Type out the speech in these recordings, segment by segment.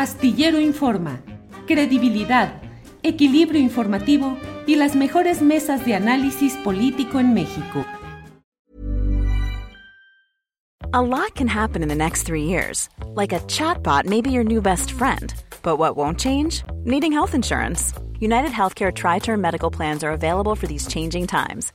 Astillero Informa, credibilidad, equilibrio informativo y las mejores mesas de análisis político en México. A lot can happen in the next three years. Like a chatbot may be your new best friend. But what won't change? Needing health insurance. United Healthcare Tri Term Medical Plans are available for these changing times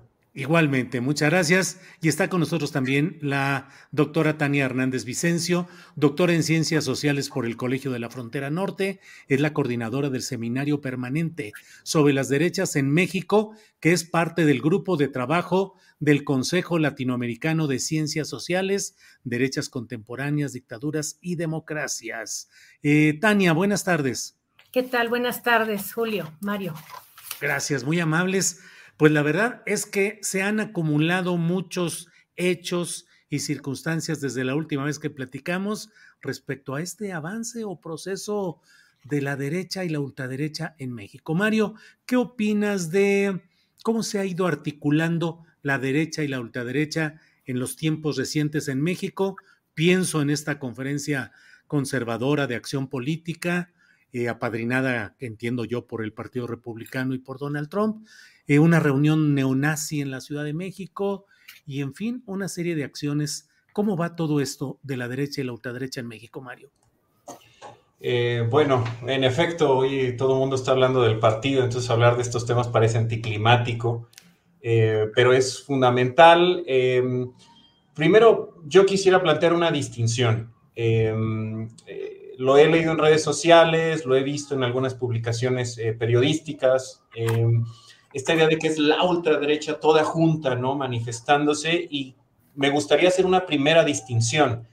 Igualmente, muchas gracias. Y está con nosotros también la doctora Tania Hernández Vicencio, doctora en Ciencias Sociales por el Colegio de la Frontera Norte, es la coordinadora del Seminario Permanente sobre las Derechas en México, que es parte del grupo de trabajo del Consejo Latinoamericano de Ciencias Sociales, Derechas Contemporáneas, Dictaduras y Democracias. Eh, Tania, buenas tardes. ¿Qué tal? Buenas tardes, Julio, Mario. Gracias, muy amables. Pues la verdad es que se han acumulado muchos hechos y circunstancias desde la última vez que platicamos respecto a este avance o proceso de la derecha y la ultraderecha en México. Mario, ¿qué opinas de cómo se ha ido articulando la derecha y la ultraderecha en los tiempos recientes en México? Pienso en esta conferencia conservadora de acción política, eh, apadrinada, entiendo yo, por el Partido Republicano y por Donald Trump, eh, una reunión neonazi en la Ciudad de México y, en fin, una serie de acciones. ¿Cómo va todo esto de la derecha y la ultraderecha en México, Mario? Eh, bueno, en efecto, hoy todo el mundo está hablando del partido, entonces hablar de estos temas parece anticlimático, eh, pero es fundamental. Em, primero, yo quisiera plantear una distinción. Em, lo he leído en redes sociales, lo he visto en algunas publicaciones periodísticas. Esta idea de que es la ultraderecha toda junta, ¿no? Manifestándose y me gustaría hacer una primera distinción.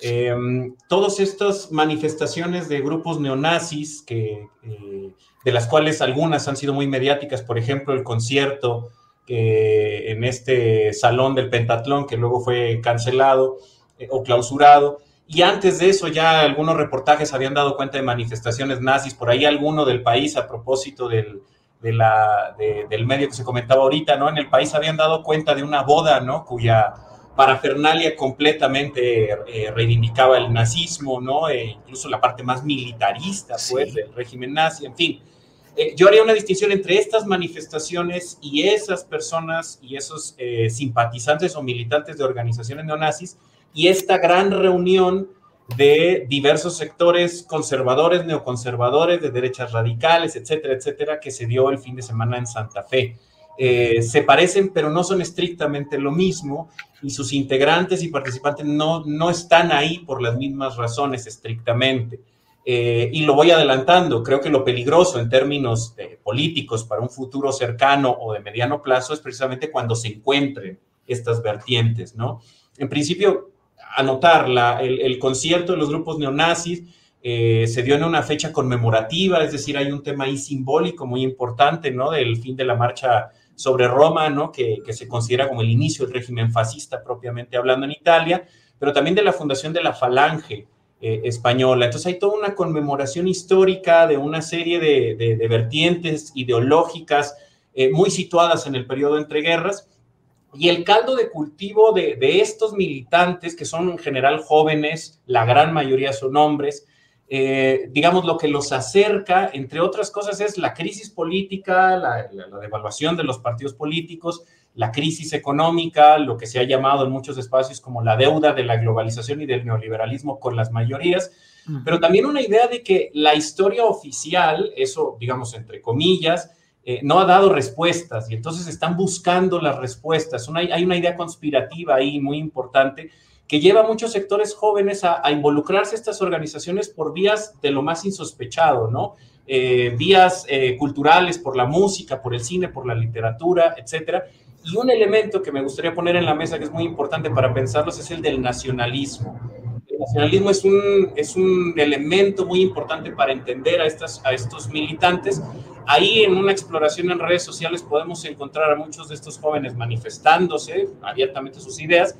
Em, todas estas manifestaciones de grupos neonazis, que, eh, de las cuales algunas han sido muy mediáticas, por ejemplo, el concierto que en este salón del Pentatlón, que luego fue cancelado eh, o clausurado, y antes de eso ya algunos reportajes habían dado cuenta de manifestaciones nazis, por ahí alguno del país a propósito del, de la, del medio que se comentaba ahorita, ¿no? En el país habían dado cuenta de una boda, ¿no? Cuya parafernalia completamente eh, reivindicaba el nazismo, ¿no? E incluso la parte más militarista, pues, del régimen nazi, en fin. Eh, yo haría una distinción entre estas manifestaciones y esas personas y esos eh, simpatizantes o militantes de organizaciones neonazis y esta gran reunión de diversos sectores conservadores, neoconservadores, de derechas radicales, etcétera, etcétera, que se dio el fin de semana en Santa Fe. Eh, se parecen, pero no son estrictamente lo mismo, y sus integrantes y participantes no, no están ahí por las mismas razones estrictamente. Eh, y lo voy adelantando, creo que lo peligroso en términos políticos para un futuro cercano o de mediano plazo es precisamente cuando se encuentren estas vertientes, ¿no? En principio, anotar, el, concierto de los grupos neonazis eh, se dio en una fecha conmemorativa, es decir, hay un tema ahí simbólico muy importante, ¿no? Del fin de la marcha sobre Roma, ¿no? Que, se considera como el inicio del régimen fascista propiamente hablando en Italia, pero también de la fundación de la Falange eh, española. Entonces hay toda una conmemoración histórica de una serie de, vertientes ideológicas eh, muy situadas en el periodo entre guerras y el caldo de cultivo de, estos militantes, que son en general jóvenes, la gran mayoría son hombres, eh, digamos, lo que los acerca, entre otras cosas, es la crisis política, la, devaluación de los partidos políticos, la crisis económica, lo que se ha llamado en muchos espacios como la deuda de la globalización y del neoliberalismo con las mayorías. pero también una idea de que la historia oficial, eso digamos entre comillas, eh, no ha dado respuestas y entonces están buscando las respuestas. hay una idea conspirativa ahí muy importante que lleva a muchos sectores jóvenes a, involucrarse a estas organizaciones por vías de lo más insospechado, ¿no? Eh, vías eh, culturales, por la música, por el cine, por la literatura, etcétera. Y un elemento que me gustaría poner en la mesa que es muy importante para pensarlos es el del nacionalismo. El nacionalismo es un, es un elemento muy importante para entender a, estas, a estos militantes. Ahí en una exploración en redes sociales podemos encontrar a muchos de estos jóvenes manifestándose abiertamente sus ideas,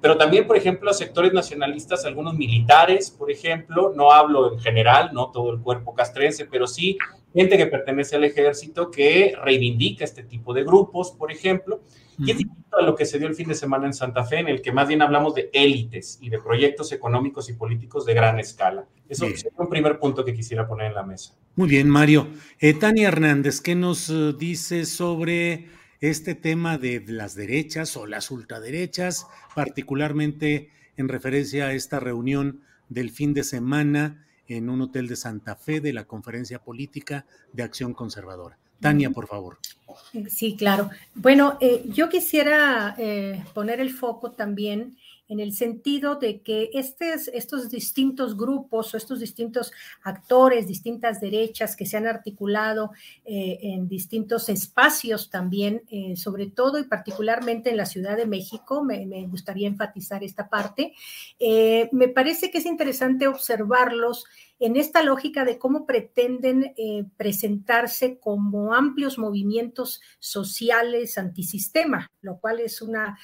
pero también, por ejemplo, sectores nacionalistas, algunos militares, por ejemplo, no hablo en general, no todo el cuerpo castrense, pero sí gente que pertenece al ejército que reivindica este tipo de grupos, por ejemplo, y es a lo que se dio el fin de semana en Santa Fe, en el que más bien hablamos de élites y de proyectos económicos y políticos de gran escala. Eso es un primer punto que quisiera poner en la mesa. Muy bien, Mario. Eh, Tania Hernández, ¿qué nos eh, dice sobre este tema de las derechas o las ultraderechas, particularmente en referencia a esta reunión del fin de semana en un hotel de Santa Fe de la Conferencia Política de Acción Conservadora. Tania, por favor. Sí, claro. Bueno, eh, yo quisiera eh, poner el foco también en el sentido de que estos, estos distintos grupos o estos distintos actores, distintas derechas que se han articulado eh, en distintos espacios también, eh, sobre todo y particularmente en la Ciudad de México, me, gustaría enfatizar esta parte, eh, me parece que es interesante observarlos en esta lógica de cómo pretenden presentarse como amplios movimientos sociales antisistema, lo cual es una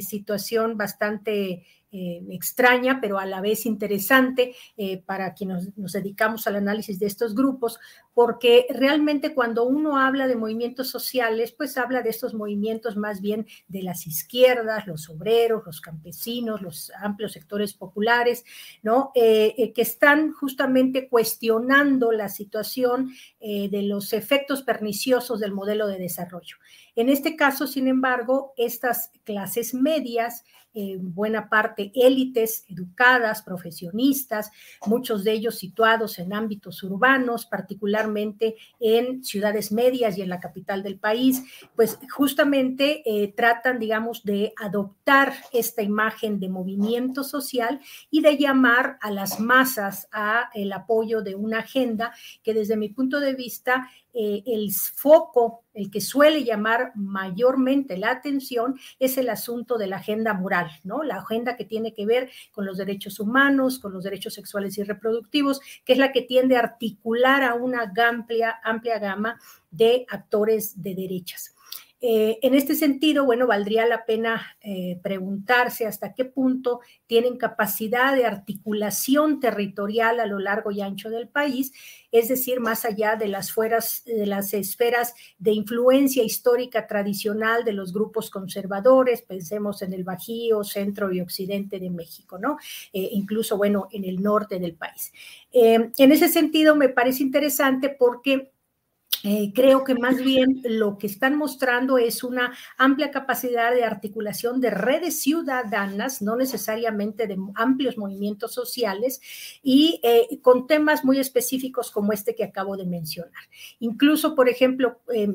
situación bastante eh, extraña, pero a la vez interesante eh, para quienes nos, dedicamos al análisis de estos grupos, porque realmente cuando uno habla de movimientos sociales, pues habla de estos movimientos más bien de las izquierdas, los obreros, los campesinos, los amplios sectores populares, ¿no? Eh, que están justamente cuestionando la situación de los efectos perniciosos del modelo de desarrollo. En este caso, sin embargo, estas clases medias, en buena parte élites educadas, profesionistas, muchos de ellos situados en ámbitos urbanos, particularmente en ciudades medias y en la capital del país, pues justamente eh, tratan, digamos, de adoptar esta imagen de movimiento social y de llamar a las masas a el apoyo de una agenda que desde mi punto de vista eh, el foco, el que suele llamar mayormente la atención, es el asunto de la agenda moral, ¿no? La agenda que tiene que ver con los derechos humanos, con los derechos sexuales y reproductivos, que es la que tiende a articular a una amplia, amplia gama de actores de derechas. Eh, en este sentido, bueno, valdría la pena eh, preguntarse hasta qué punto tienen capacidad de articulación territorial a lo largo y ancho del país, es decir, más allá de las, fueras, de las esferas de influencia histórica tradicional de los grupos conservadores, pensemos en el Bajío, centro y occidente de México, ¿no? Eh, incluso, bueno, en el norte del país. en ese sentido, me parece interesante porque eh, creo que más bien lo que están mostrando es una amplia capacidad de articulación de redes ciudadanas, no necesariamente de amplios movimientos sociales, y eh, con temas muy específicos como este que acabo de mencionar. Incluso, por ejemplo, eh,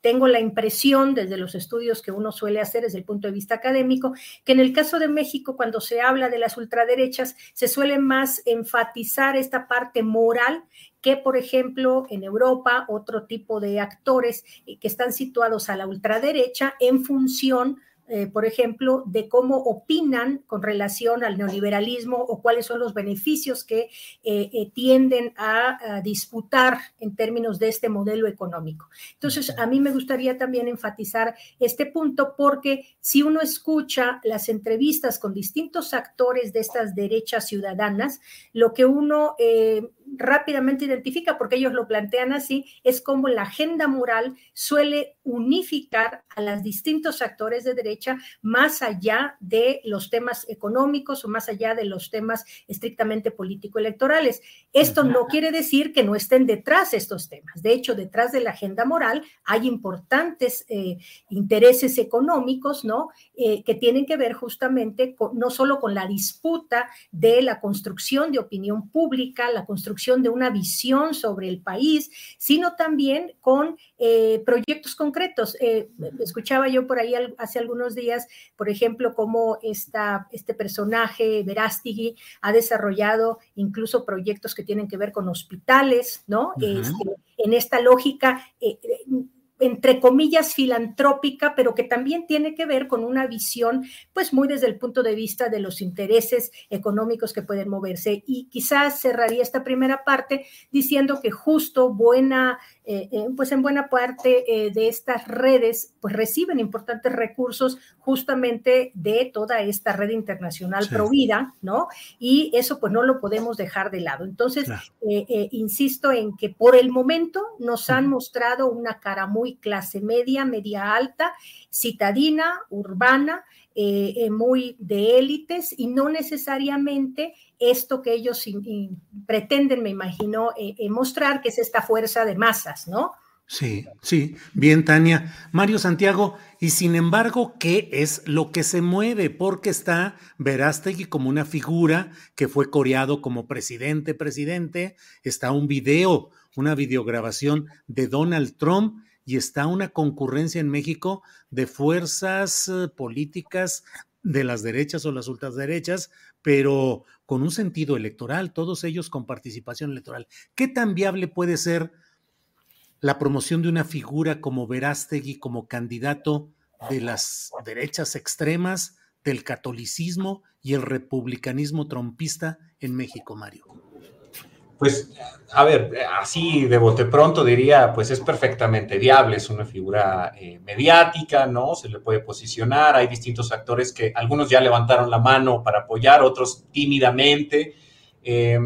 tengo la impresión desde los estudios que uno suele hacer desde el punto de vista académico, que en el caso de México, cuando se habla de las ultraderechas, se suele más enfatizar esta parte moral que, por ejemplo, en Europa, otro tipo de actores eh, que están situados a la ultraderecha en función eh, por ejemplo, de cómo opinan con relación al neoliberalismo o cuáles son los beneficios que eh, tienden a, disputar en términos de este modelo económico. Entonces, a mí me gustaría también enfatizar este punto porque si uno escucha las entrevistas con distintos actores de estas derechas ciudadanas, lo que uno rápidamente identifica, porque ellos lo plantean así, es como la agenda moral suele unificar a los distintos actores de derecha más allá de los temas económicos o más allá de los temas estrictamente político-electorales. Esto no quiere decir que no estén detrás estos temas. De hecho, detrás de la agenda moral hay importantes eh, intereses económicos, ¿no? Eh, que tienen que ver justamente no solo con la disputa de la construcción de opinión pública, la construcción de una visión sobre el país, sino también con eh, proyectos concretos. Eh, escuchaba yo por ahí hace algunos días, por ejemplo, cómo esta, este personaje, Verástigui, ha desarrollado incluso proyectos que tienen que ver con hospitales, ¿no? Este, en esta lógica eh, entre comillas, filantrópica, pero que también tiene que ver con una visión, pues muy desde el punto de vista de los intereses económicos que pueden moverse. Y quizás cerraría esta primera parte diciendo que justo buena eh, eh, pues en buena parte eh, de estas redes pues reciben importantes recursos justamente de toda esta red internacional provida, ¿no? Y eso pues no lo podemos dejar de lado. Entonces, insisto en que por el momento nos han mostrado una cara muy clase media, media alta, citadina, urbana, muy de élites y no necesariamente esto que ellos pretenden, me imagino, eh, eh, mostrar, que es esta fuerza de masas, ¿no? Sí, sí, bien, Tania. Mario Santiago, y sin embargo, ¿qué es lo que se mueve? Porque está Verástegui como una figura que fue coreado como presidente, presidente, está un video, una videograbación de Donald Trump y está una concurrencia en México de fuerzas eh, políticas de las derechas o las ultraderechas, pero con un sentido electoral, todos ellos con participación electoral. ¿Qué tan viable puede ser la promoción de una figura como Verástegui como candidato de las derechas extremas, del catolicismo y el republicanismo trompista en México, Mario? Pues, a ver, así de bote pronto diría, pues es perfectamente viable, es una figura eh, mediática, ¿no? Se le puede posicionar, hay distintos actores que algunos ya levantaron la mano para apoyar, otros tímidamente, eh,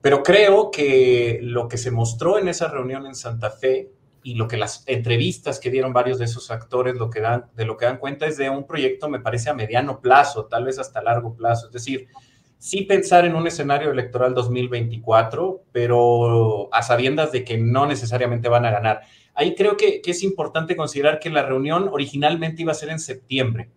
pero creo que lo que se mostró en esa reunión en Santa Fe y lo que las entrevistas que dieron varios de esos actores lo que dan, de lo que dan cuenta es de un proyecto, me parece, a mediano plazo, tal vez hasta largo plazo, es decir, sí pensar en un escenario electoral 2024, pero a sabiendas de que no necesariamente van a ganar. Ahí creo que, es importante considerar que la reunión originalmente iba a ser en septiembre,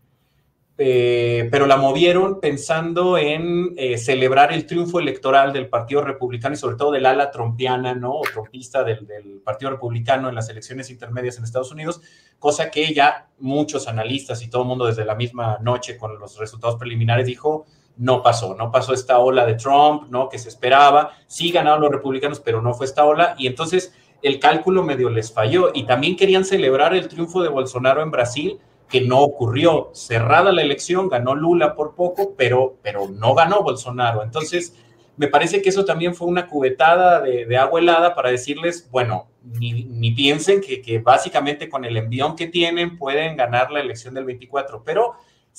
eh, pero la movieron pensando en eh, celebrar el triunfo electoral del Partido Republicano y sobre todo del ala trompiana, ¿no? O trompista del, del Partido Republicano en las elecciones intermedias en Estados Unidos, cosa que ya muchos analistas y todo el mundo desde la misma noche con los resultados preliminares dijo, no pasó, no pasó esta ola de Trump, ¿no? Que se esperaba, sí ganaron los republicanos, pero no fue esta ola, y entonces el cálculo medio les falló, y también querían celebrar el triunfo de Bolsonaro en Brasil, que no ocurrió, cerrada la elección, ganó Lula por poco, pero, pero no ganó Bolsonaro, entonces me parece que eso también fue una cubetada de, agua helada para decirles, bueno, ni, piensen que, que, básicamente con el envión que tienen pueden ganar la elección del 24, pero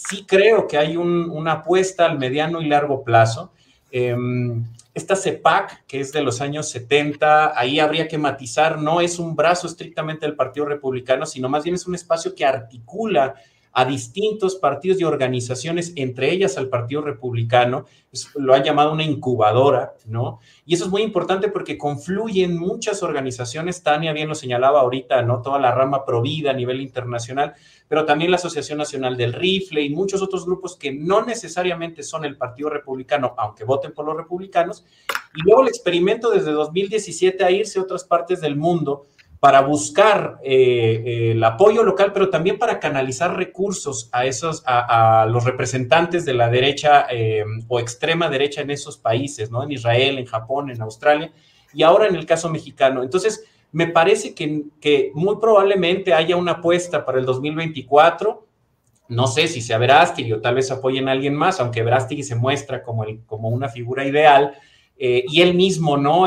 sí creo que hay una apuesta al mediano y largo plazo. Em, esta CEPAC, que es de los años 70, ahí habría que matizar, no es un brazo estrictamente del Partido Republicano, sino más bien es un espacio que articula a distintos partidos y organizaciones, entre ellas al Partido Republicano, lo han llamado una incubadora, ¿no? Y eso es muy importante porque confluyen muchas organizaciones, Tania bien lo señalaba ahorita, ¿no? Toda la rama provida a nivel internacional, pero también la Asociación Nacional del Rifle y muchos otros grupos que no necesariamente son el Partido Republicano, aunque voten por los republicanos. Y luego el experimento desde 2017 a irse a otras partes del mundo para buscar eh, eh, el apoyo local, pero también para canalizar recursos a esos, a, los representantes de la derecha eh, o extrema derecha en esos países, ¿no? En Israel, en Japón, en Australia, y ahora en el caso mexicano. Entonces, me parece que, que muy probablemente haya una apuesta para el 2024. No sé si sea Verástegui o tal vez apoyen a alguien más, aunque Verástegui se muestra como, el, como una figura ideal. y él mismo, ¿no?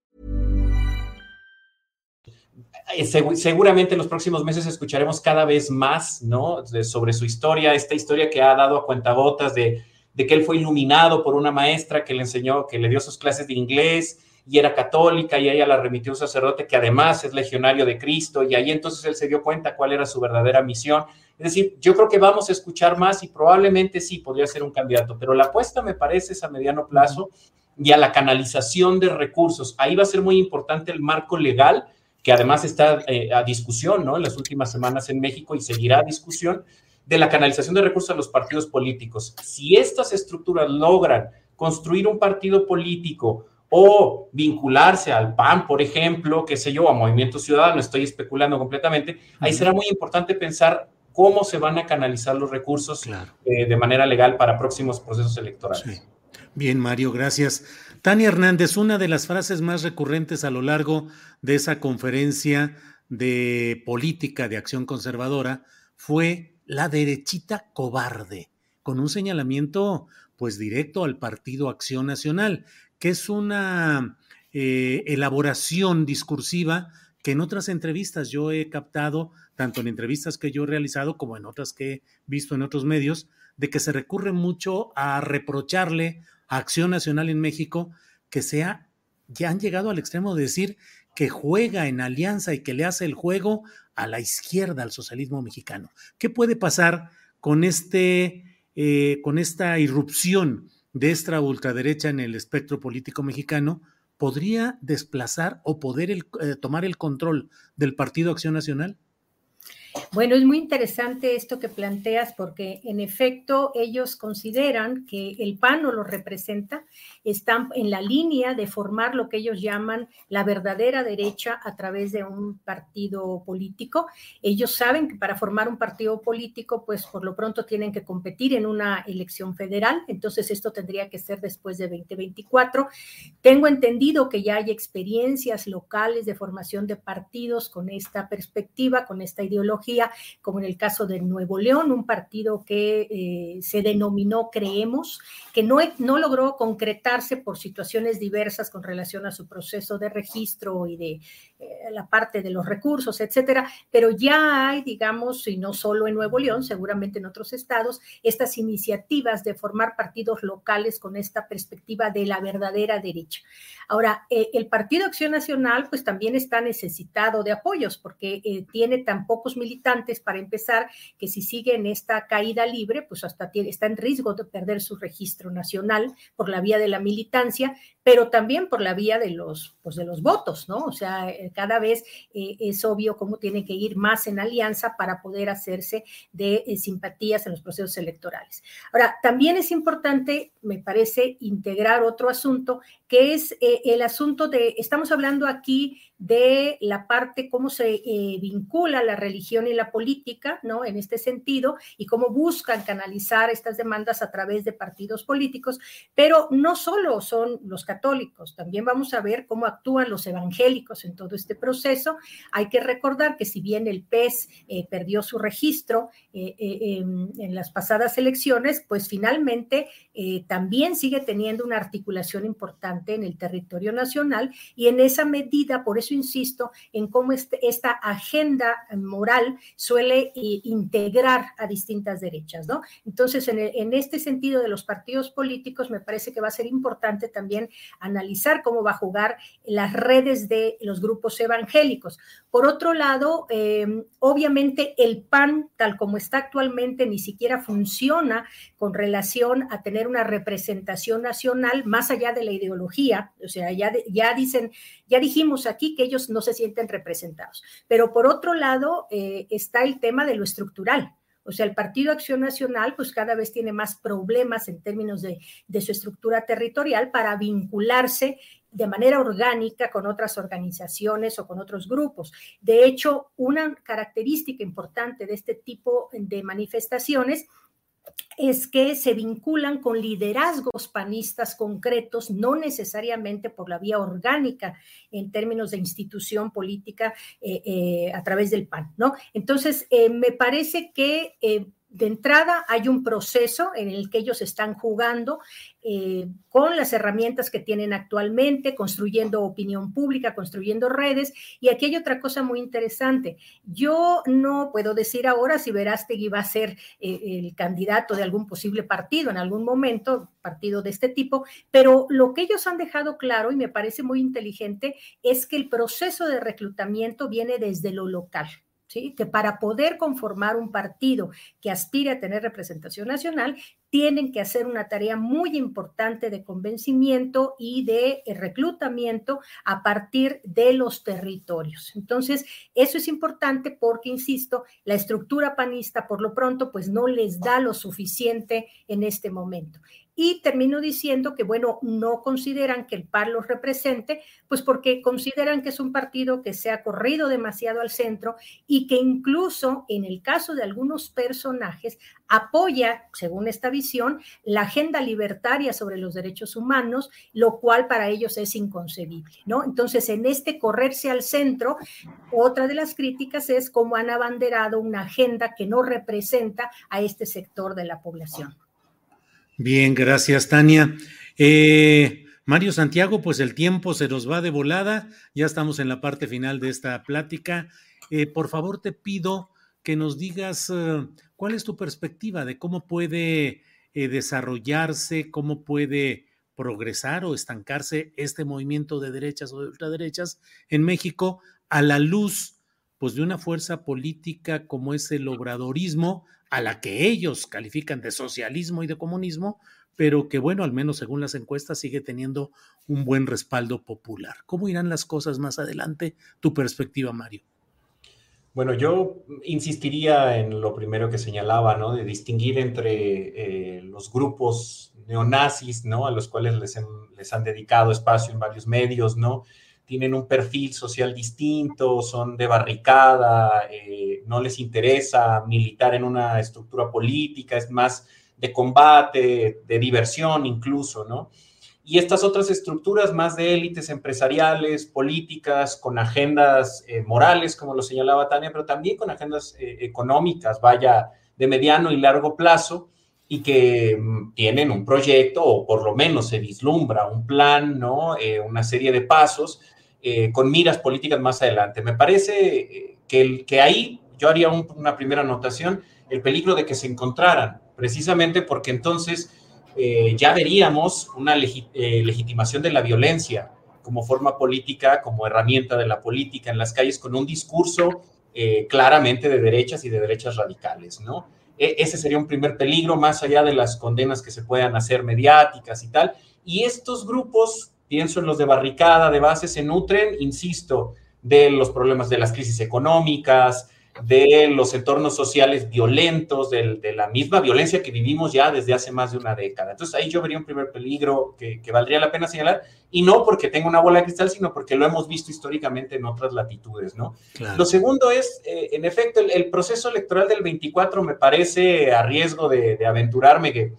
Eh, seguramente en los próximos meses escucharemos cada vez más, ¿no? sobre su historia, esta historia que ha dado a cuentagotas de, de que él fue iluminado por una maestra que le enseñó, que le dio sus clases de inglés y era católica y ella la remitió un sacerdote que además es legionario de Cristo y ahí entonces él se dio cuenta cuál era su verdadera misión. Es decir, yo creo que vamos a escuchar más y probablemente sí podría ser un candidato, pero la apuesta me parece es a mediano plazo y a la canalización de recursos. Ahí va a ser muy importante el marco legal que además está eh, a discusión, ¿no? En las últimas semanas en México y seguirá a discusión de la canalización de recursos a los partidos políticos. Si estas estructuras logran construir un partido político o vincularse al PAN, por ejemplo, qué sé yo, a Movimiento Ciudadano, estoy especulando completamente, ahí será muy importante pensar cómo se van a canalizar los recursos eh, de manera legal para próximos procesos electorales. Bien, Mario, gracias. Tania Hernández, una de las frases más recurrentes a lo largo de esa conferencia de política de acción conservadora fue la derechita cobarde, con un señalamiento pues directo al Partido Acción Nacional, que es una eh, elaboración discursiva que en otras entrevistas yo he captado, tanto en entrevistas que yo he realizado como en otras que he visto en otros medios, de que se recurre mucho a reprocharle Acción Nacional en México, que sea, ya han llegado al extremo de decir que juega en alianza y que le hace el juego a la izquierda, al socialismo mexicano. ¿Qué puede pasar con, este, eh, con esta irrupción de esta ultraderecha en el espectro político mexicano? ¿Podría desplazar o poder eh, tomar el control del Partido Acción Nacional? Bueno, es muy interesante esto que planteas porque en efecto ellos consideran que el PAN no lo representa, están en la línea de formar lo que ellos llaman la verdadera derecha a través de un partido político. Ellos saben que para formar un partido político, pues por lo pronto tienen que competir en una elección federal, entonces esto tendría que ser después de 2024. Tengo entendido que ya hay experiencias locales de formación de partidos con esta perspectiva, con esta ideología como en el caso de Nuevo León, un partido que eh, se denominó Creemos, que no, no logró concretarse por situaciones diversas con relación a su proceso de registro y de eh, la parte de los recursos, etcétera, pero ya hay, digamos, y no solo en Nuevo León, seguramente en otros estados, estas iniciativas de formar partidos locales con esta perspectiva de la verdadera derecha. Ahora, eh, el Partido Acción Nacional, pues también está necesitado de apoyos porque tiene tan pocos militares para empezar, que si sigue en esta caída libre, pues hasta tiene, está en riesgo de perder su registro nacional por la vía de la militancia, pero también por la vía de los, pues de los votos, ¿no? O sea, eh, cada vez eh, es obvio cómo tiene que ir más en alianza para poder hacerse de eh, simpatías en los procesos electorales. Ahora, también es importante, me parece, integrar otro asunto, que es el asunto de, estamos hablando aquí de la parte, cómo se vincula la religión y la política, ¿no? En este sentido, y cómo buscan canalizar estas demandas a través de partidos políticos, pero no solo son los católicos, también vamos a ver cómo actúan los evangélicos en todo este proceso. Hay que recordar que si bien el PES eh, perdió su registro eh, eh, en, las pasadas elecciones, pues finalmente también sigue teniendo una articulación importante en el territorio nacional y en esa medida, por eso insisto, en cómo este, esta agenda moral suele integrar a distintas derechas, ¿no? Entonces, en, en este sentido de los partidos políticos, me parece que va a ser importante también analizar cómo va a jugar las redes de los grupos evangélicos. Por otro lado, eh, obviamente el PAN, tal como está actualmente, ni siquiera funciona con relación a tener una representación nacional más allá de la ideología. O sea, ya, dicen, ya dijimos aquí que ellos no se sienten representados. Pero por otro lado, eh, está el tema de lo estructural. O sea, el Partido Acción Nacional, pues cada vez tiene más problemas en términos de, de, su estructura territorial para vincularse de manera orgánica con otras organizaciones o con otros grupos. De hecho, una característica importante de este tipo de manifestaciones es que se vinculan con liderazgos panistas concretos, no necesariamente por la vía orgánica en términos de institución política eh, eh, a través del PAN, ¿no? Entonces, eh, me parece que de entrada hay un proceso en el que ellos están jugando eh, con las herramientas que tienen actualmente, construyendo opinión pública, construyendo redes. Y aquí hay otra cosa muy interesante. Yo no puedo decir ahora si Verástegui va a ser eh, el candidato de algún posible partido en algún momento, partido de este tipo, pero lo que ellos han dejado claro y me parece muy inteligente es que el proceso de reclutamiento viene desde lo local que para poder conformar un partido que aspire a tener representación nacional, tienen que hacer una tarea muy importante de convencimiento y de eh, reclutamiento a partir de los territorios. Entonces, eso es importante porque, insisto, la estructura panista por lo pronto pues no les da lo suficiente en este momento. Y termino diciendo que, bueno, no consideran que el PAR los represente, pues porque consideran que es un partido que se ha corrido demasiado al centro y que incluso en el caso de algunos personajes apoya, según esta visión, la agenda libertaria sobre los derechos humanos, lo cual para ellos es inconcebible, ¿no? Entonces, en este correrse al centro, otra de las críticas es cómo han abanderado una agenda que no representa a este sector de la población. Bien, gracias, Tania. Eh, Mario Santiago, pues el tiempo se nos va de volada. Ya estamos en la parte final de esta plática. Eh, por favor, te pido que nos digas eh, cuál es tu perspectiva de cómo puede desarrollarse, cómo puede progresar o estancarse este movimiento de derechas o de ultraderechas en México a la luz pues de una fuerza política como es el obradorismo, a la que ellos califican de socialismo y de comunismo, pero que bueno, al menos según las encuestas sigue teniendo un buen respaldo popular. ¿Cómo irán las cosas más adelante? Tu perspectiva, Mario. Bueno, yo insistiría en lo primero que señalaba, ¿no? De distinguir entre eh, los grupos neonazis, ¿no? A los cuales les, les han dedicado espacio en varios medios, ¿no? Tienen un perfil social distinto, son de barricada, eh, no les interesa militar en una estructura política, es más de combate, de diversión incluso, ¿no? Y estas otras estructuras más de élites empresariales, políticas, con agendas eh, morales, como lo señalaba Tania, pero también con agendas eh, económicas, vaya, de mediano y largo plazo, y que mm, tienen un proyecto, o por lo menos se vislumbra un plan, ¿no? una serie de pasos eh, con miras políticas más adelante. Me parece eh, que, el, que ahí yo haría una primera anotación, el peligro de que se encontraran, precisamente porque entonces eh, ya veríamos una legitimación de la violencia como forma política, como herramienta de la política en las calles, con un discurso claramente de derechas y de derechas radicales, ¿no? E, ese sería un primer peligro, más allá de las condenas que se puedan hacer mediáticas y tal. Y estos grupos pienso en los de barricada, de base, se nutren, insisto, de los problemas de las crisis económicas, de los entornos sociales violentos, de, la misma violencia que vivimos ya desde hace más de una década. Entonces ahí yo vería un primer peligro que, valdría la pena señalar, y no porque tenga una bola de cristal, sino porque lo hemos visto históricamente en otras latitudes, ¿no? Lo segundo es, eh, en efecto, el, proceso electoral del 24 me parece, a riesgo de, de aventurarme, que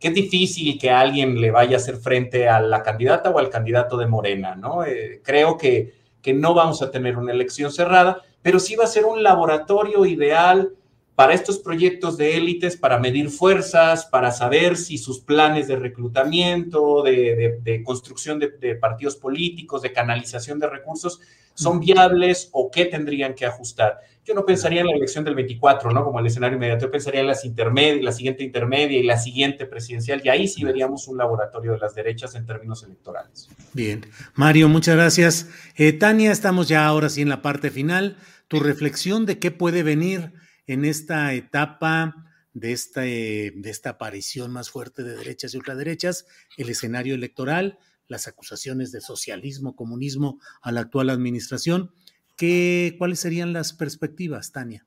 que es difícil que alguien le vaya a hacer frente a la candidata o al candidato de Morena, ¿no? Eh, creo que, que no vamos a tener una elección cerrada, pero sí va a ser un laboratorio ideal para estos proyectos de élites, para medir fuerzas, para saber si sus planes de reclutamiento, de, construcción de, de, partidos políticos, de canalización de recursos, ¿Son viables o qué tendrían que ajustar? Yo no pensaría en la elección del 24, ¿no? Como el escenario inmediato, yo pensaría en las intermedias, la siguiente intermedia y la siguiente presidencial, y ahí sí veríamos un laboratorio de las derechas en términos electorales. Bien, Mario, muchas gracias. Eh, Tania, estamos ya ahora sí en la parte final. Tu reflexión de qué puede venir en esta etapa de esta, de esta aparición más fuerte de derechas y ultraderechas, el escenario electoral, las acusaciones de socialismo, comunismo a la actual administración. ¿Qué, ¿Cuáles serían las perspectivas, Tania?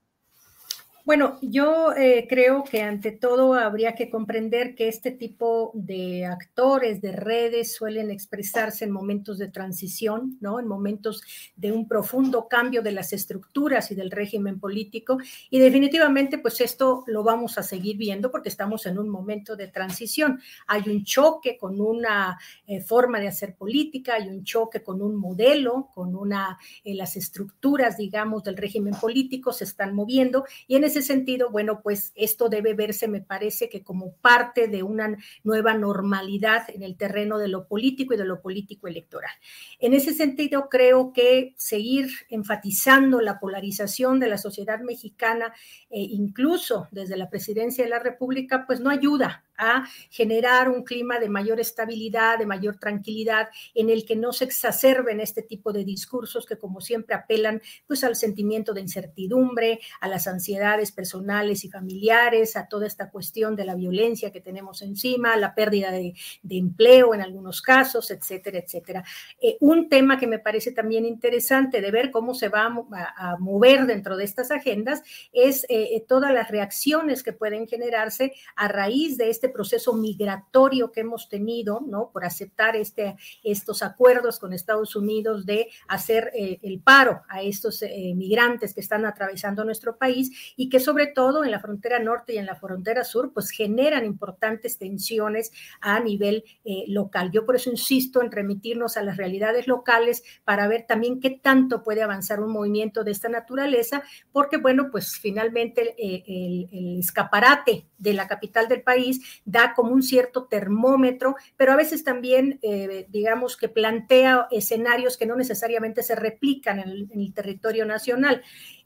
Bueno, yo eh, creo que ante todo habría que comprender que este tipo de actores de redes suelen expresarse en momentos de transición, ¿no? En momentos de un profundo cambio de las estructuras y del régimen político. Y definitivamente, pues esto lo vamos a seguir viendo porque estamos en un momento de transición. Hay un choque con una eh, forma de hacer política, hay un choque con un modelo, con una, eh, las estructuras, digamos, del régimen político se están moviendo y en ese sentido, bueno, pues esto debe verse, me parece que como parte de una nueva normalidad en el terreno de lo político y de lo político electoral. En ese sentido, creo que seguir enfatizando la polarización de la sociedad mexicana, e incluso desde la presidencia de la República, pues no ayuda a generar un clima de mayor estabilidad, de mayor tranquilidad, en el que no se exacerben este tipo de discursos que como siempre apelan pues al sentimiento de incertidumbre, a las ansiedades personales y familiares, a toda esta cuestión de la violencia que tenemos encima, la pérdida de, empleo en algunos casos, etcétera, etcétera. Eh, un tema que me parece también interesante de ver cómo se va a, mover dentro de estas agendas es eh, todas las reacciones que pueden generarse a raíz de este proceso migratorio que hemos tenido, ¿no? Por aceptar este, estos acuerdos con Estados Unidos de hacer eh, el paro a estos eh, migrantes que están atravesando nuestro país y que sobre todo en la frontera norte y en la frontera sur, pues generan importantes tensiones a nivel eh, local. Yo por eso insisto en remitirnos a las realidades locales para ver también qué tanto puede avanzar un movimiento de esta naturaleza, porque bueno, pues finalmente el escaparate de la capital del país da como un cierto termómetro, pero a veces también, eh, digamos, que plantea escenarios que no necesariamente se replican en el, territorio nacional.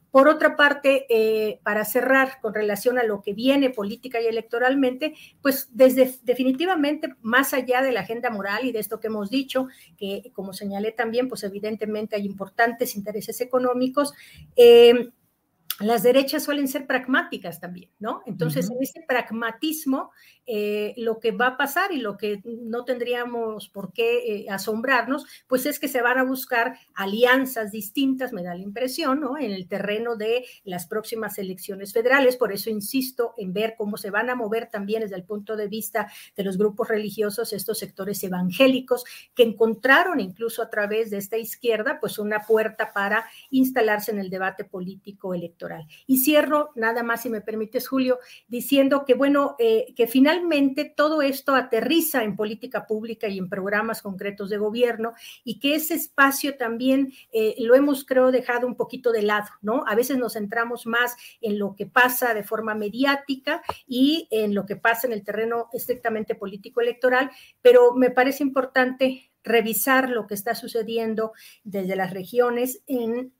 Por otra parte, eh, para cerrar con relación a lo que viene política y electoralmente, pues desde definitivamente más allá de la agenda moral y de esto que hemos dicho, que como señalé también, pues evidentemente hay importantes intereses económicos. Eh, las derechas suelen ser pragmáticas también, ¿no? Entonces, en ese pragmatismo, eh, lo que va a pasar y lo que no tendríamos por qué eh, asombrarnos, pues es que se van a buscar alianzas distintas, me da la impresión, ¿no? En el terreno de las próximas elecciones federales. Por eso insisto en ver cómo se van a mover también desde el punto de vista de los grupos religiosos, estos sectores evangélicos que encontraron incluso a través de esta izquierda, pues una puerta para instalarse en el debate político electoral. Y cierro nada más, si me permites, Julio, diciendo que, bueno, eh, que finalmente todo esto aterriza en política pública y en programas concretos de gobierno y que ese espacio también eh, lo hemos, creo, dejado un poquito de lado, ¿no? A veces nos centramos más en lo que pasa de forma mediática y en lo que pasa en el terreno estrictamente político electoral, pero me parece importante revisar lo que está sucediendo desde las regiones en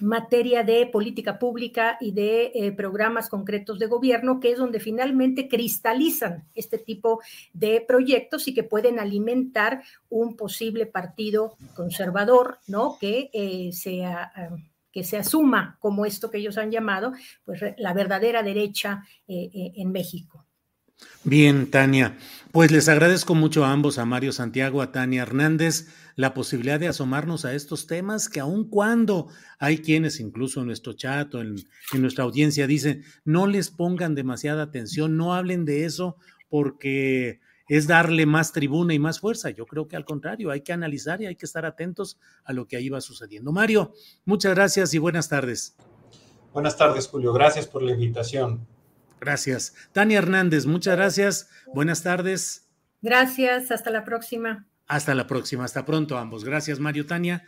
materia de política pública y de eh, programas concretos de gobierno, que es donde finalmente cristalizan este tipo de proyectos y que pueden alimentar un posible partido conservador, ¿no? Que eh, sea que se asuma como esto que ellos han llamado, pues la verdadera derecha eh, en México. Bien, Tania. Pues les agradezco mucho a ambos, a Mario Santiago, a Tania Hernández, la posibilidad de asomarnos a estos temas que aun cuando hay quienes, incluso en nuestro chat o en, en nuestra audiencia, dicen, no les pongan demasiada atención, no hablen de eso porque es darle más tribuna y más fuerza. Yo creo que al contrario, hay que analizar y hay que estar atentos a lo que ahí va sucediendo. Mario, muchas gracias y buenas tardes. Buenas tardes, Julio. Gracias por la invitación. Gracias. Tania Hernández, muchas gracias. Buenas tardes. Gracias, hasta la próxima. Hasta la próxima, hasta pronto ambos. Gracias, Mario Tania.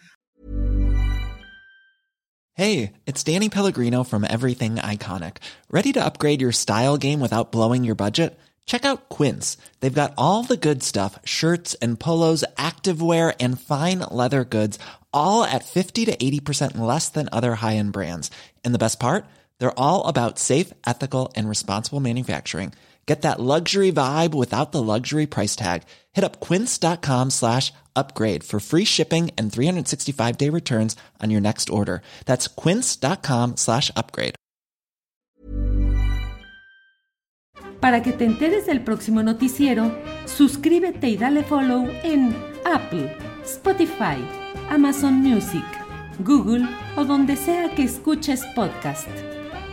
Hey, it's Danny Pellegrino from Everything Iconic. ¿Ready to upgrade your style game without blowing your budget? Check out Quince. They've got all the good stuff shirts and polos, activewear, and fine leather goods all at 50 to 80% less than other high-end brands. And the best part? They're all about safe, ethical, and responsible manufacturing. Get that luxury vibe without the luxury price tag. Hit up quince.com slash upgrade for free shipping and 365-day returns on your next order. That's quince.com slash upgrade. Para que te enteres del próximo noticiero, suscríbete y dale follow en Apple, Spotify, Amazon Music, Google o donde sea que escuches podcast.